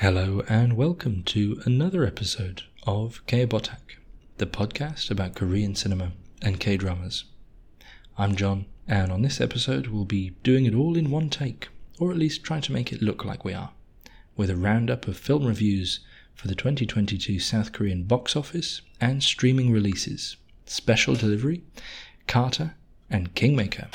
Hello and welcome to another episode of K-Botak, the podcast about Korean cinema and K-dramas. I'm John, and on this episode we'll be doing it all in one take, or at least trying to make it look like we are, with a roundup of film reviews for the 2022 South Korean box office and streaming releases, Special Delivery, Carter, and Kingmaker.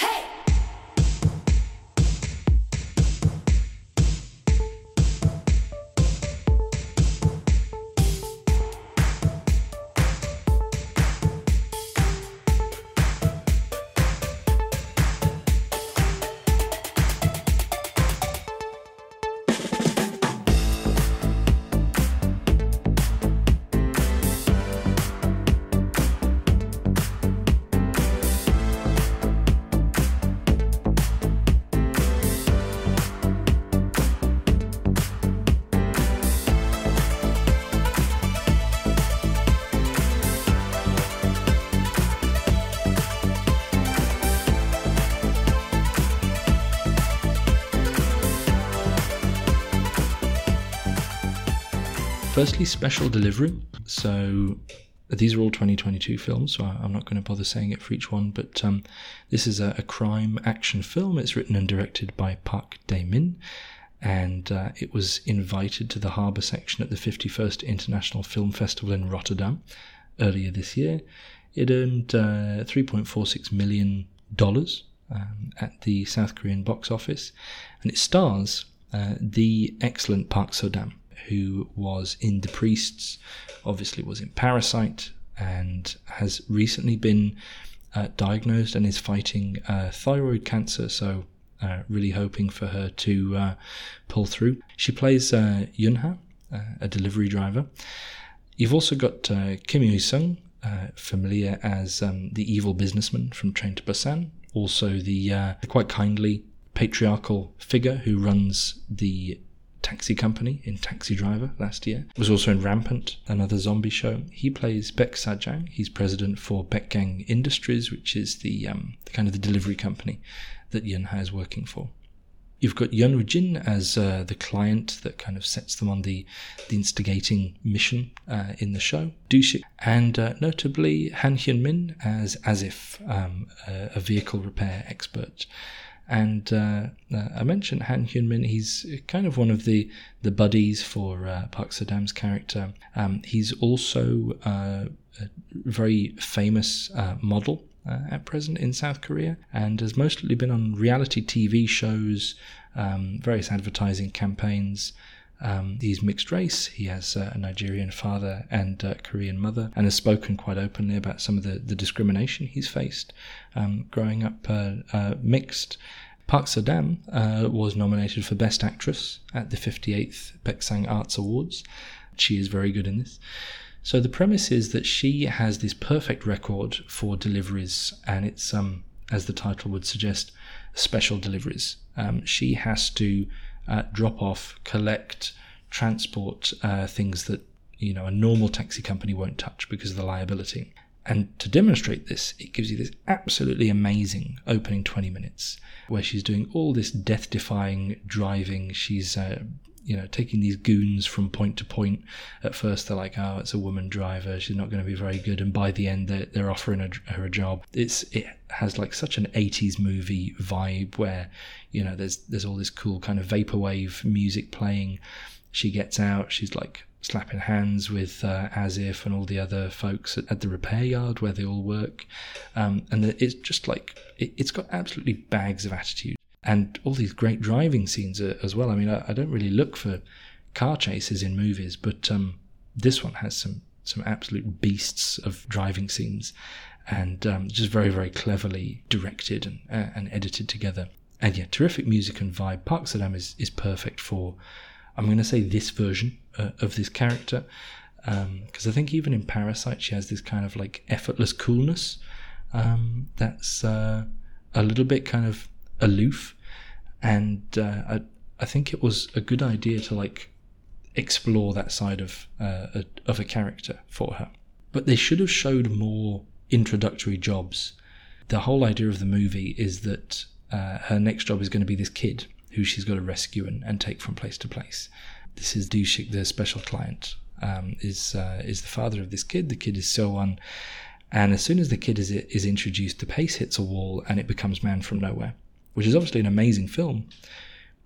Firstly, special delivery. So these are all 2022 films, so I'm not going to bother saying it for each one. But um, this is a, a, crime action film. It's written and directed by Park Dae Min, and uh, it was invited to the harbour section at the 51st International Film Festival in Rotterdam earlier this year. It earned uh, 3.46 million dollars um, at the South Korean box office, and it stars uh, the excellent Park So Dam who was in The Priests, obviously was in Parasite, and has recently been uh, diagnosed and is fighting uh, thyroid cancer. So, uh, really hoping for her to uh, pull through. She plays uh, Yunha, uh, a delivery driver. You've also got Kim Yoo Sung, familiar as um, the evil businessman from Train to Busan, also the, the quite kindly patriarchal figure who runs the taxi company in Taxi Driver last year. Was also in Rampant, another zombie show. He plays Baek Sajang. He's president for Baekgang Industries, which is the, um, kind of the delivery company that Yunha is working for. You've got Yun Jin as uh, the client that kind of sets them on the, the instigating mission uh, in the show, Dushik, and uh, notably Han Hyun Min as Asif, um, a, a vehicle repair expert. And uh, uh, I mentioned Han Hyun Min. He's kind of one of the, the buddies for uh, Park Dam's character. Um, he's also uh, a very famous uh, model uh, at present in South Korea and has mostly been on reality TV shows, um, various advertising campaigns. Um, he's mixed race. He has uh, a Nigerian father and a Korean mother, and has spoken quite openly about some of the, the discrimination he's faced um, growing up uh, uh, mixed. Park So-dam uh, was nominated for Best Actress at the 58th Baeksang Arts Awards. She is very good in this. So the premise is that she has this perfect record for deliveries, and it's um, as the title would suggest, special deliveries. Um, she has to uh, drop off, collect, transport uh, things that you know a normal taxi company won't touch because of the liability. And to demonstrate this, it gives you this absolutely amazing opening 20 minutes where she's doing all this death defying driving. She's uh, you know, taking these goons from point to point. At first, they're like, "Oh, it's a woman driver; she's not going to be very good." And by the end, they're, they're offering her a job. It's it has like such an '80s movie vibe where, you know, there's there's all this cool kind of vaporwave music playing. She gets out. She's like slapping hands with uh, Asif and all the other folks at, at, the repair yard where they all work, um, and it's just like it, it's got absolutely bags of attitude and all these great driving scenes as well. I mean, I, I don't really look for car chases in movies, but um, this one has some some absolute beasts of driving scenes, and um, just very very cleverly directed and uh, and edited together. And yeah, terrific music and vibe. Park So-dam is is perfect for. I'm going to say this version uh, of this character because um, I think even in Parasite she has this kind of like effortless coolness um, that's uh, a little bit kind of aloof, and uh, I, I think it was a good idea to like explore that side of uh, a, of a character for her. But they should have showed more introductory jobs. The whole idea of the movie is that uh, her next job is going to be this kid who she's got to rescue and, and take from place to place. This is Dushik, the special client, um, is uh, is the father of this kid. The kid is Sowan, and as soon as the kid is is introduced, the pace hits a wall and it becomes Man from Nowhere, which is obviously an amazing film,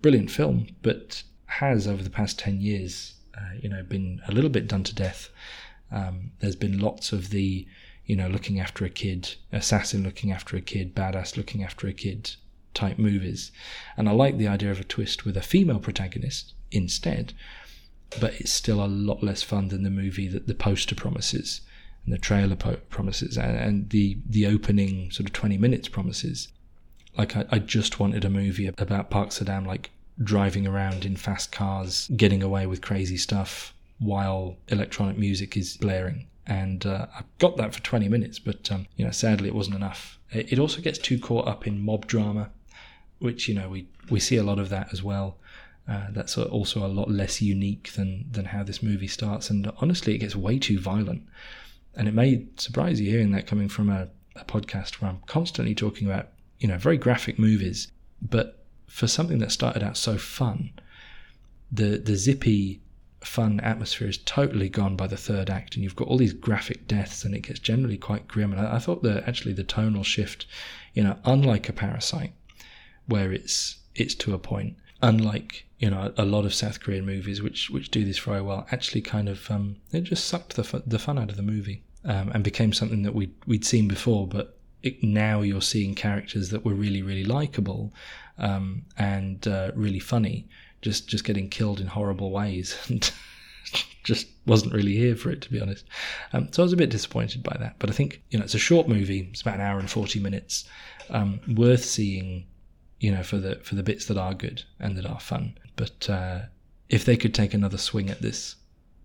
brilliant film, but has over the past ten years, uh, you know, been a little bit done to death. Um, there's been lots of the you know, looking after a kid, assassin looking after a kid, badass looking after a kid type movies. And I like the idea of a twist with a female protagonist instead, but it's still a lot less fun than the movie that the poster promises and the trailer po- promises and, and, the, the opening sort of 20 minutes promises. Like, I, I just wanted a movie about Park So Dam, like driving around in fast cars, getting away with crazy stuff while electronic music is blaring and uh, I got that for 20 minutes, but um, you know, sadly, it wasn't enough. It also gets too caught up in mob drama, which you know we we see a lot of that as well. Uh, that's also a lot less unique than than how this movie starts, and honestly, it gets way too violent. And it may surprise you hearing that coming from a, a podcast where I'm constantly talking about you know very graphic movies, but for something that started out so fun, the the zippy fun atmosphere is totally gone by the third act, and you've got all these graphic deaths, and it gets generally quite grim. And I, I thought that actually the tonal shift, you know, unlike a Parasite, where it's it's to a point, unlike you know a lot of South Korean movies which which do this very well, actually kind of um, it just sucked the fun, the fun out of the movie um, and became something that we we'd seen before, but. Now you're seeing characters that were really, really likable um, and uh, really funny, just just getting killed in horrible ways and just wasn't really here for it to be honest. Um, so i was a bit disappointed by that but i think you know it's a short movie it's about an hour and 40 minutes um, worth seeing you know for the for the bits that are good and that are fun. But uh, if they could take another swing at this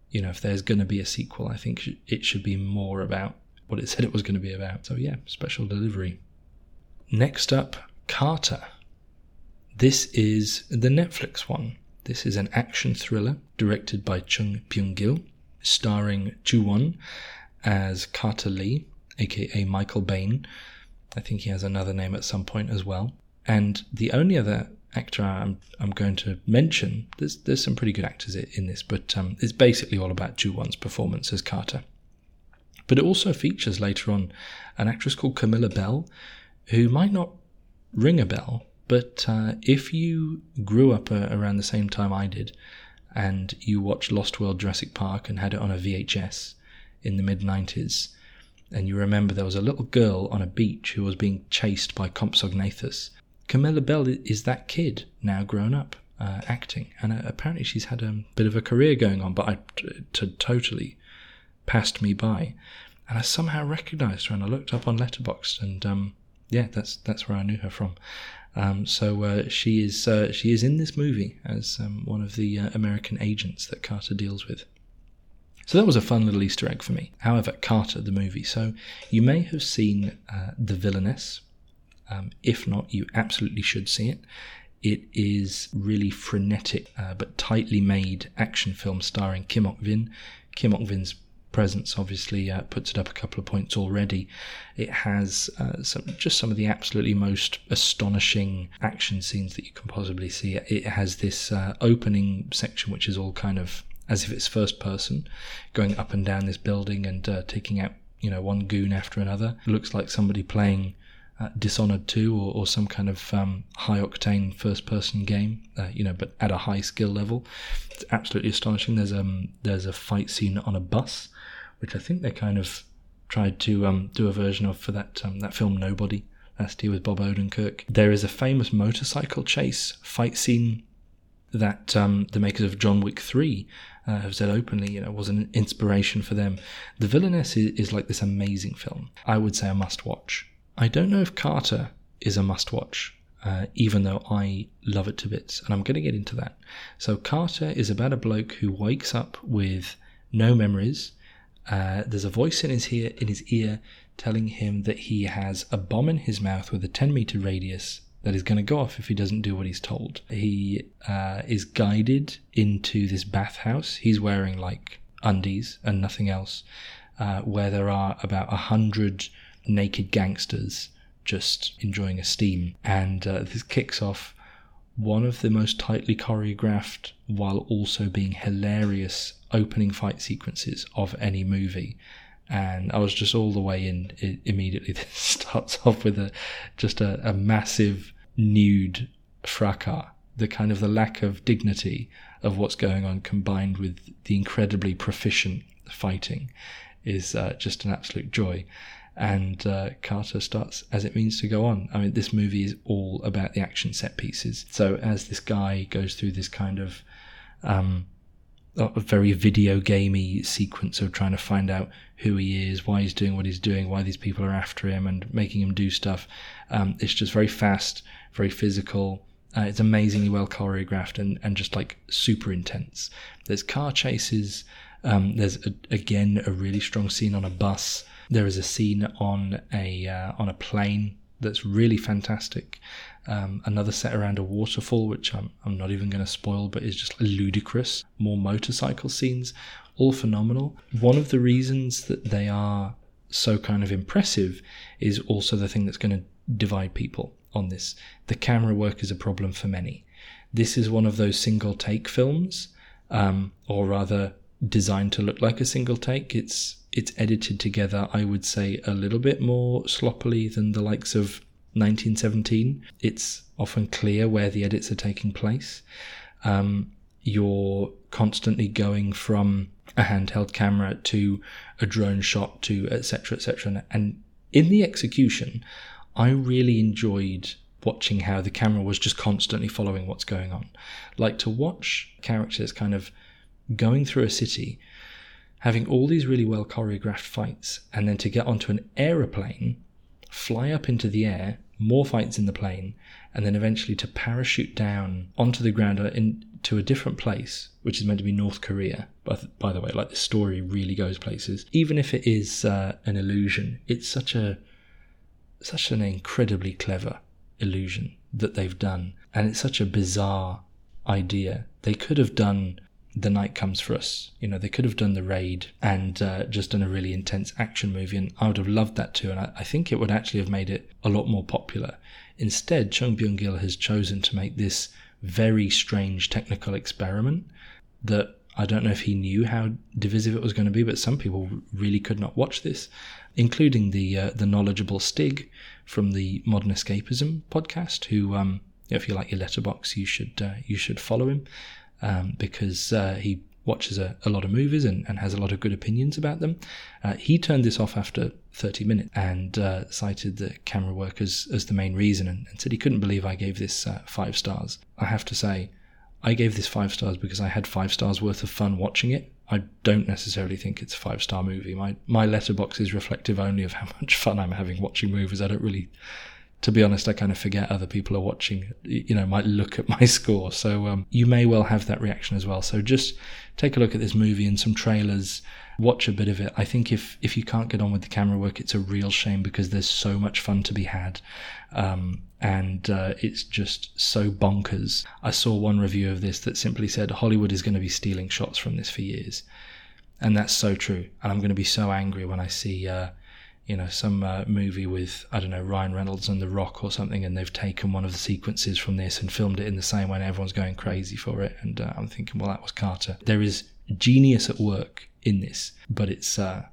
you know if there's going to be a sequel i think it should be more about what it said it was going to be about so yeah special delivery next up carter this is the Netflix one. This is an action thriller directed by Chung Byung Gil, starring Ju Won as Carter Lee, aka Michael Bain. I think he has another name at some point as well. And the only other actor I'm, I'm going to mention, there's there's some pretty good actors in this, but um, it's basically all about Ju Won's performance as Carter. But it also features later on an actress called Camilla Belle, who might not ring a bell, but uh, if you grew up uh, around the same time I did, and you watched Lost World Jurassic Park and had it on a VHS in the mid 90s, and you remember there was a little girl on a beach who was being chased by Compsognathus, Camilla Belle is that kid now grown up. Uh, acting, and uh, apparently she's had a bit of a career going on, but I totally passed me by, and I somehow recognised her, and I looked up on Letterboxd, and um, yeah, that's that's where I knew her from. Um, so uh, she is uh, she is in this movie as um, one of the uh, American agents that Carter deals with. So that was a fun little Easter egg for me. However, Carter, the movie. So you may have seen uh, The Villainess. Um, if not, you absolutely should see it. It is really frenetic uh, but tightly made action film starring Kim Ok Vin. Kim Ok Vin's presence obviously uh, puts it up a couple of points already. It has uh, some, just some of the absolutely most astonishing action scenes that you can possibly see. It has this uh, opening section which is all kind of as if it's first person, going up and down this building and uh, taking out you know one goon after another. It looks like somebody playing. Uh, Dishonored 2 or, or, some kind of um, high octane first person game, uh, you know, but at a high skill level. It's absolutely astonishing. There's um there's a fight scene on a bus which I think they kind of tried to um, do a version of for that um, that film Nobody last year with Bob Odenkirk. There is a famous motorcycle chase fight scene that um, the makers of John Wick 3 uh, have said openly, you know, was an inspiration for them. The Villainess is, is like this amazing film. I would say a must watch. I don't know if Carter is a must watch. Uh, even though I love it to bits, and I'm going to get into that. So, Carter is about a bloke who wakes up with no memories, uh, there's a voice in his ear, in his ear telling him that he has a bomb in his mouth with a 10 meter radius that is going to go off if he doesn't do what he's told. He uh, is guided into this bathhouse. He's wearing like undies and nothing else, uh, where there are about a hundred naked gangsters just enjoying a steam. And uh, this kicks off one of the most tightly choreographed while also being hilarious opening fight sequences of any movie and I was just all the way in it immediately. This starts off with a just a, a massive nude fracas. The kind of the lack of dignity of what's going on, combined with the incredibly proficient fighting, is uh, just an absolute joy. And uh, Carter starts as it means to go on. I mean, this movie is all about the action set pieces. So as this guy goes through this kind of um, a very video gamey sequence of trying to find out who he is, why he's doing what he's doing, why these people are after him, and making him do stuff. Um, it's just very fast, very physical. Uh, it's amazingly well choreographed and, and just like super intense. There's car chases. Um, there's a, again a really strong scene on a bus. There is a scene on a uh, on a plane that's really fantastic. Um, another set around a waterfall, which I'm, I'm not even going to spoil, but is just ludicrous. More motorcycle scenes, all phenomenal. One of the reasons that they are so kind of impressive is also the thing that's going to divide people on this. The camera work is a problem for many. This is one of those single take films, um, or rather designed to look like a single take. It's it's edited together, I would say, a little bit more sloppily than the likes of 1917. It's often clear where the edits are taking place. Um, you're constantly going from a handheld camera to a drone shot to etc etc and in the execution i really enjoyed watching how the camera was just constantly following what's going on like to watch characters kind of going through a city having all these really well choreographed fights and then to get onto an aeroplane fly up into the air more fights in the plane, and then eventually to parachute down onto the ground into a different place, which is meant to be North Korea. But by the way, like the story really goes places. Even if it is uh, an illusion, it's such a such an incredibly clever illusion that they've done, and it's such a bizarre idea. They could have done the night comes for us. You know, they could have done the raid and uh, just done a really intense action movie, and I would have loved that too. And I, I think it would actually have made it a lot more popular. Instead, Chung Byung Gil has chosen to make this very strange technical experiment that I don't know if he knew how divisive it was going to be, but some people really could not watch this, including the uh, the knowledgeable Stig from the Modern Escapism podcast, who, um, if you like your Letterboxd, you should uh, you should follow him um, because uh, he watches a, a, lot of movies and, and, has a lot of good opinions about them. Uh, he turned this off after 30 minutes and uh, cited the camera work as, as the main reason and, and, said he couldn't believe I gave this uh, five stars. I have to say, I gave this five stars because I had five stars worth of fun watching it. I don't necessarily think it's a five star movie. My my Letterboxd is reflective only of how much fun I'm having watching movies. I don't really to be honest, I kind of forget other people are watching, you know, might look at my score. So um, you may well have that reaction as well. So just take a look at this movie and some trailers, watch a bit of it. I think if, if you can't get on with the camera work, it's a real shame because there's so much fun to be had. Um, and uh, it's just so bonkers. I saw one review of this that simply said Hollywood is going to be stealing shots from this for years. And that's so true. And I'm going to be so angry when I see. Uh, you know, some uh, movie with, I don't know, Ryan Reynolds and The Rock or something, and they've taken one of the sequences from this and filmed it in the same way, and everyone's going crazy for it. And uh, I'm thinking, well, that was Carter. There is genius at work in this, but it's uh,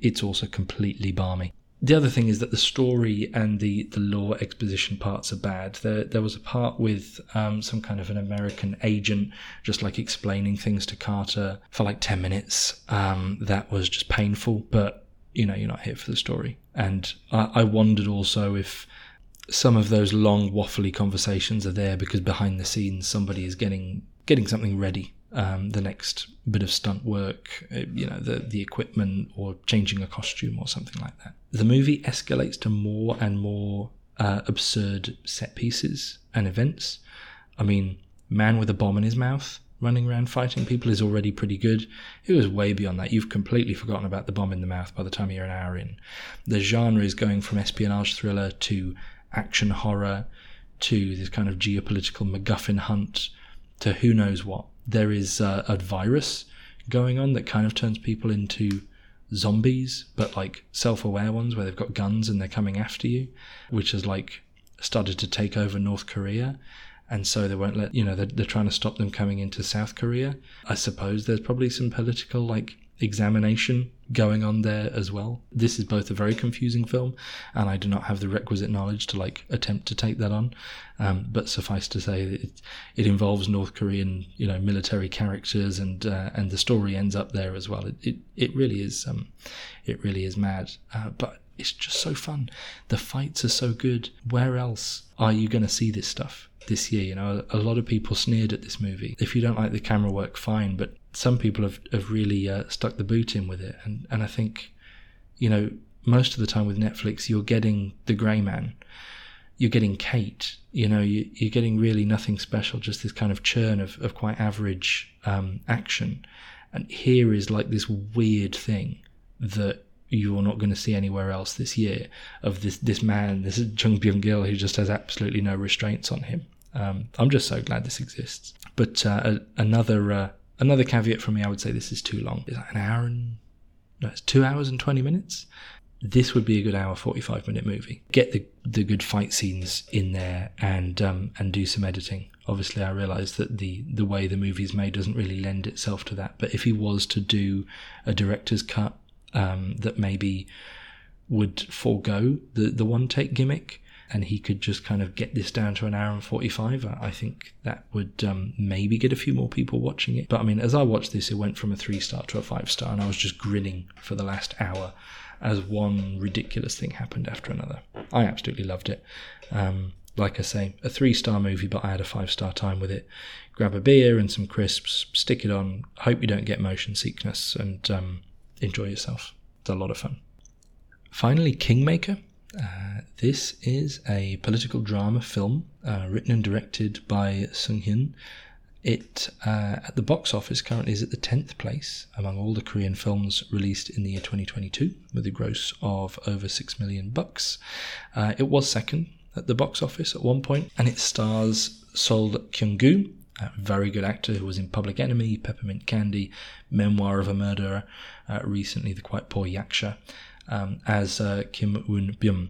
it's also completely barmy. The other thing is that the story and the, the lore exposition parts are bad. There, there was a part with um, some kind of an American agent just like explaining things to Carter for like 10 minutes. Um, that was just painful, but you know you're not here for the story. And I, I wondered also if some of those long waffly conversations are there because behind the scenes somebody is getting getting something ready um, the next bit of stunt work, uh, you know, the the equipment or changing a costume or something like that. The movie escalates to more and more uh, absurd set pieces and events. I mean, man with a bomb in his mouth running around fighting people is already pretty good. It was way beyond that. You've completely forgotten about the bomb in the mouth by the time you're an hour in. The genre is going from espionage thriller to action horror to this kind of geopolitical MacGuffin hunt to who knows what. There is uh, a virus going on that kind of turns people into zombies, but like self aware ones where they've got guns and they're coming after you, which has like started to take over North Korea and so they won't let you know they're, they're trying to stop them coming into South Korea. I suppose there's probably some political like examination going on there as well. This is both a very confusing film, and I do not have the requisite knowledge to like attempt to take that on. Um, but suffice to say, it, it involves North Korean, you know, military characters, and uh, and the story ends up there as well. It it, it really is, um, it really is mad. Uh, but it's just so fun. The fights are so good. Where else are you going to see this stuff this year? You know, a lot of people sneered at this movie. If you don't like the camera work, fine, but some people have, have really uh, stuck the boot in with it. And, and I think, you know, most of the time with Netflix, you're getting the grey man. You're getting Kate, you know, you, are getting really nothing special, just this kind of churn of, of quite average um, action. And here is like this weird thing that you're not going to see anywhere else this year of this this man, this Jung Byung Gil, who just has absolutely no restraints on him. Um, I'm just so glad this exists. But uh, another uh, another caveat from me, I would say this is too long. Is that an hour and no, it's two hours and twenty minutes. This would be a good hour forty five minute movie. Get the the good fight scenes in there and um, and do some editing. Obviously, I realise that the the way the movie's made doesn't really lend itself to that. But if he was to do a director's cut um, that maybe would forego the, the one take gimmick and he could just kind of get this down to an hour and 45 i think that would um, maybe get a few more people watching it but i mean as i watched this it went from a three star to a five star and i was just grinning for the last hour as one ridiculous thing happened after another i absolutely loved it um, like i say a three star movie but i had a five star time with it grab a beer and some crisps stick it on hope you don't get motion sickness and um, enjoy yourself. It's a lot of fun. Finally, Kingmaker. Uh, this is a political drama film uh, written and directed by Sung Hyun. It uh, at the box office currently is at the tenth place among all the Korean films released in the year 2022, with a gross of over six million bucks. Uh, it was second at the box office at one point, and it stars Sol Kyung-gu, a very good actor who was in Public Enemy, Peppermint Candy, Memoir of a Murderer, uh, recently The Quite Poor Yaksha, um, as uh, Kim Woon Byum.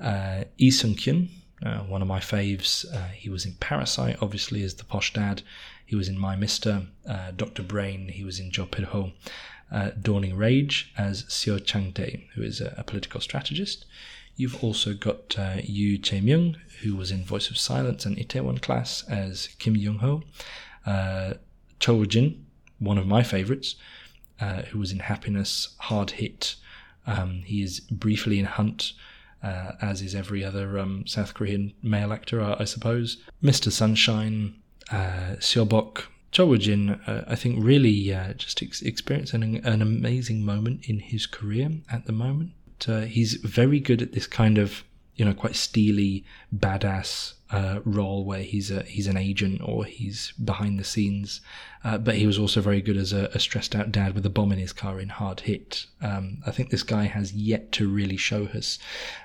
Uh, Lee Sung Kyun, uh, one of my faves, uh, he was in Parasite, obviously, as the posh dad. He was in My Mister, uh, Dr. Brain, he was in Jo Pil Ho. Uh, Dawning Rage as Seo Chang Dae, who is a, a political strategist. You've also got Yoo Jae Myung, who was in Voice of Silence and Itaewon Class as Kim Young Ho. Cho Jin, one of my favorites, uh, who was in Happiness, Hard Hit. Um, he is briefly in Hunt, uh, as is every other um, South Korean male actor, I, suppose. Mr. Sunshine, uh, Seobok, Cho Jin, uh, I think, really uh, just ex- experiencing an, an, amazing moment in his career at the moment uh, he's very good at this kind of you know quite steely badass uh, role where he's a he's an agent or he's behind the scenes. Uh, but he was also very good as a, a, stressed out dad with a bomb in his car in Hard Hit. Um, I think this guy has yet to really show us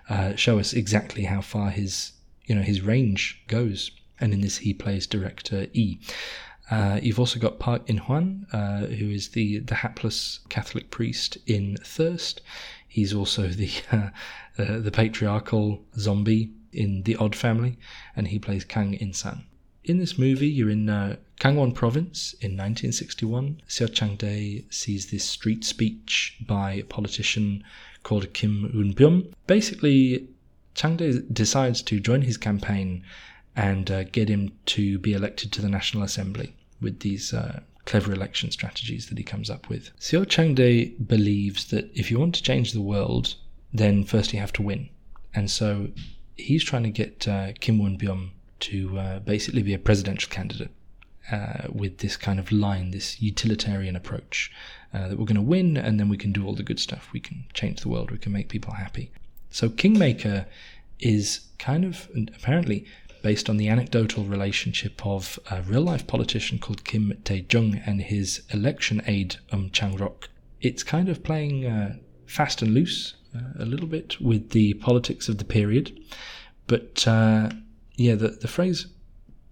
uh, show us exactly how far his you know his range goes. And in this, he plays director E. Uh, you've also got Park In Hwan, uh, who is the, the hapless Catholic priest in Thirst. He's also the uh, the patriarchal zombie in The Odd Family, and he plays Kang In-san. In this movie, you're in uh, Gangwon Province in 1961. Seo Chang-dae sees this street speech by a politician called Kim Woon-byum. Basically, Chang-dae decides to join his campaign and uh, get him to be elected to the National Assembly with these uh, clever election strategies that he comes up with. Seo Chang-dae believes that if you want to change the world, then first you have to win. And so he's trying to get uh, Kim Won Byum to uh, basically be a presidential candidate uh, with this kind of line, this utilitarian approach uh, that we're going to win and then we can do all the good stuff. We can change the world, we can make people happy. So Kingmaker is kind of apparently based on the anecdotal relationship of a real life politician called Kim Dae Jung and his election aide Um Chang Rok. It's kind of playing uh, fast and loose a little bit with the politics of the period, but uh, yeah, the, the phrase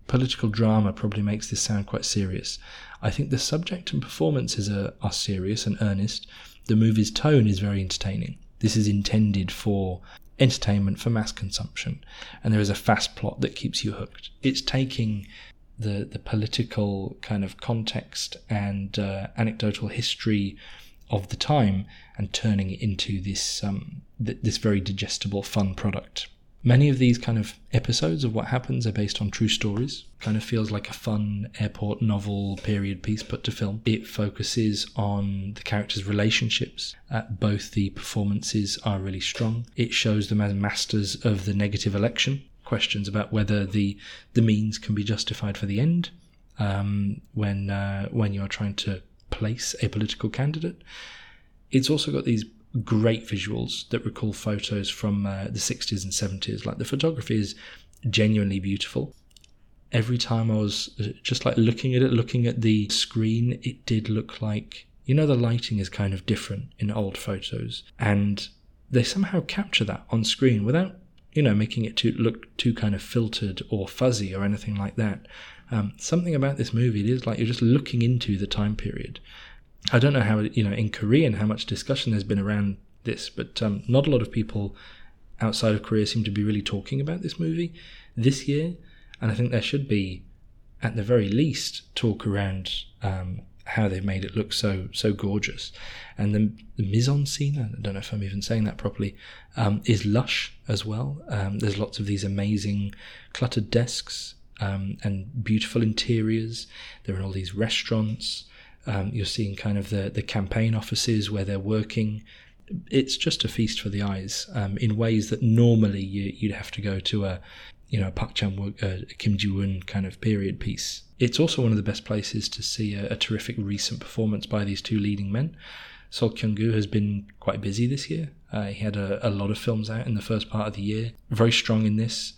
political drama probably makes this sound quite serious. I think the subject and performances are, are serious and earnest. The movie's tone is very entertaining. This is intended for entertainment for mass consumption, and there is a fast plot that keeps you hooked. It's taking the the political kind of context and uh, anecdotal history of the time and turning it into this um, th- this very digestible, fun product. Many of these kind of episodes of what happens are based on true stories. Kind of feels like a fun airport novel period piece put to film. It focuses on the characters' relationships. Uh, both the performances are really strong. It shows them as masters of the negative election. Questions about whether the the means can be justified for the end um, when uh, when you're trying to place a political candidate. It's also got these great visuals that recall photos from uh, the 60s and 70s. Like the photography is genuinely beautiful. Every time I was uh, just like looking at it, looking at the screen, it did look like, you know, the lighting is kind of different in old photos. And they somehow capture that on screen without, you know, making it to look too kind of filtered or fuzzy or anything like that. Um, something about this movie, it is like you're just looking into the time period. I don't know how you know in Korea how much discussion there's been around this, but um, not a lot of people outside of Korea seem to be really talking about this movie this year, and I think there should be, at the very least, talk around um, how they've made it look so so gorgeous, and the, the mise en scene. I don't know if I'm even saying that properly. Um, is lush as well. Um, there's lots of these amazing cluttered desks um, and beautiful interiors. There are all these restaurants. Um, you're seeing kind of the, the campaign offices where they're working. It's just a feast for the eyes um, in ways that normally you, would have to go to a, you know, a Park Chan Wook, uh, Kim Ji Woon kind of period piece. It's also one of the best places to see a, a terrific recent performance by these two leading men. Sol Kyung Gu has been quite busy this year. Uh, he had a, a, lot of films out in the first part of the year. Very strong in this.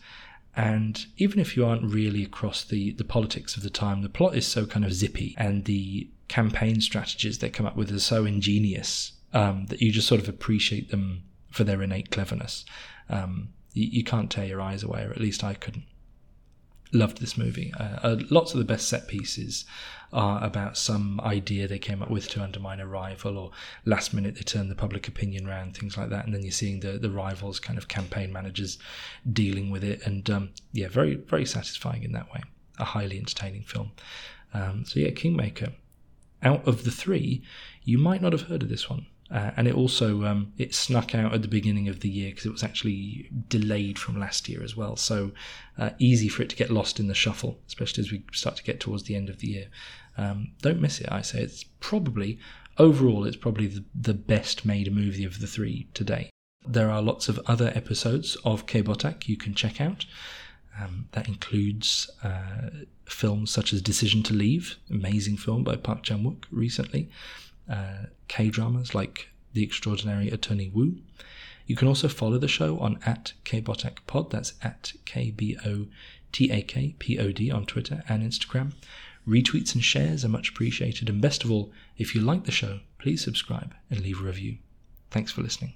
And even if you aren't really across the, the politics of the time, the plot is so kind of zippy and the campaign strategies they come up with are so ingenious um, that you just sort of appreciate them for their innate cleverness. Um, you, you, can't tear your eyes away, or at least I couldn't. Loved this movie. Uh, uh, lots of the best set pieces are about some idea they came up with to undermine a rival, or last minute they turn the public opinion round, things like that. And then you're seeing the, the rivals' kind of campaign managers dealing with it. And um, yeah, very, very satisfying in that way. A highly entertaining film. Um, so yeah, Kingmaker out of the three, you might not have heard of this one. Uh, and it also um, it snuck out at the beginning of the year because it was actually delayed from last year as well. So uh, easy for it to get lost in the shuffle, especially as we start to get towards the end of the year. Um, don't miss it. I say it's probably overall it's probably the, the best made movie of the three today. There are lots of other episodes of K-Botak you can check out. Um, that includes uh, films such as Decision to Leave, amazing film by Park Chan Wook recently, uh, K dramas like The Extraordinary Attorney Woo. You can also follow the show on at KBotak Pod, that's at K B O T A K P O D on Twitter and Instagram. Retweets and shares are much appreciated, and best of all, if you like the show, please subscribe and leave a review. Thanks for listening.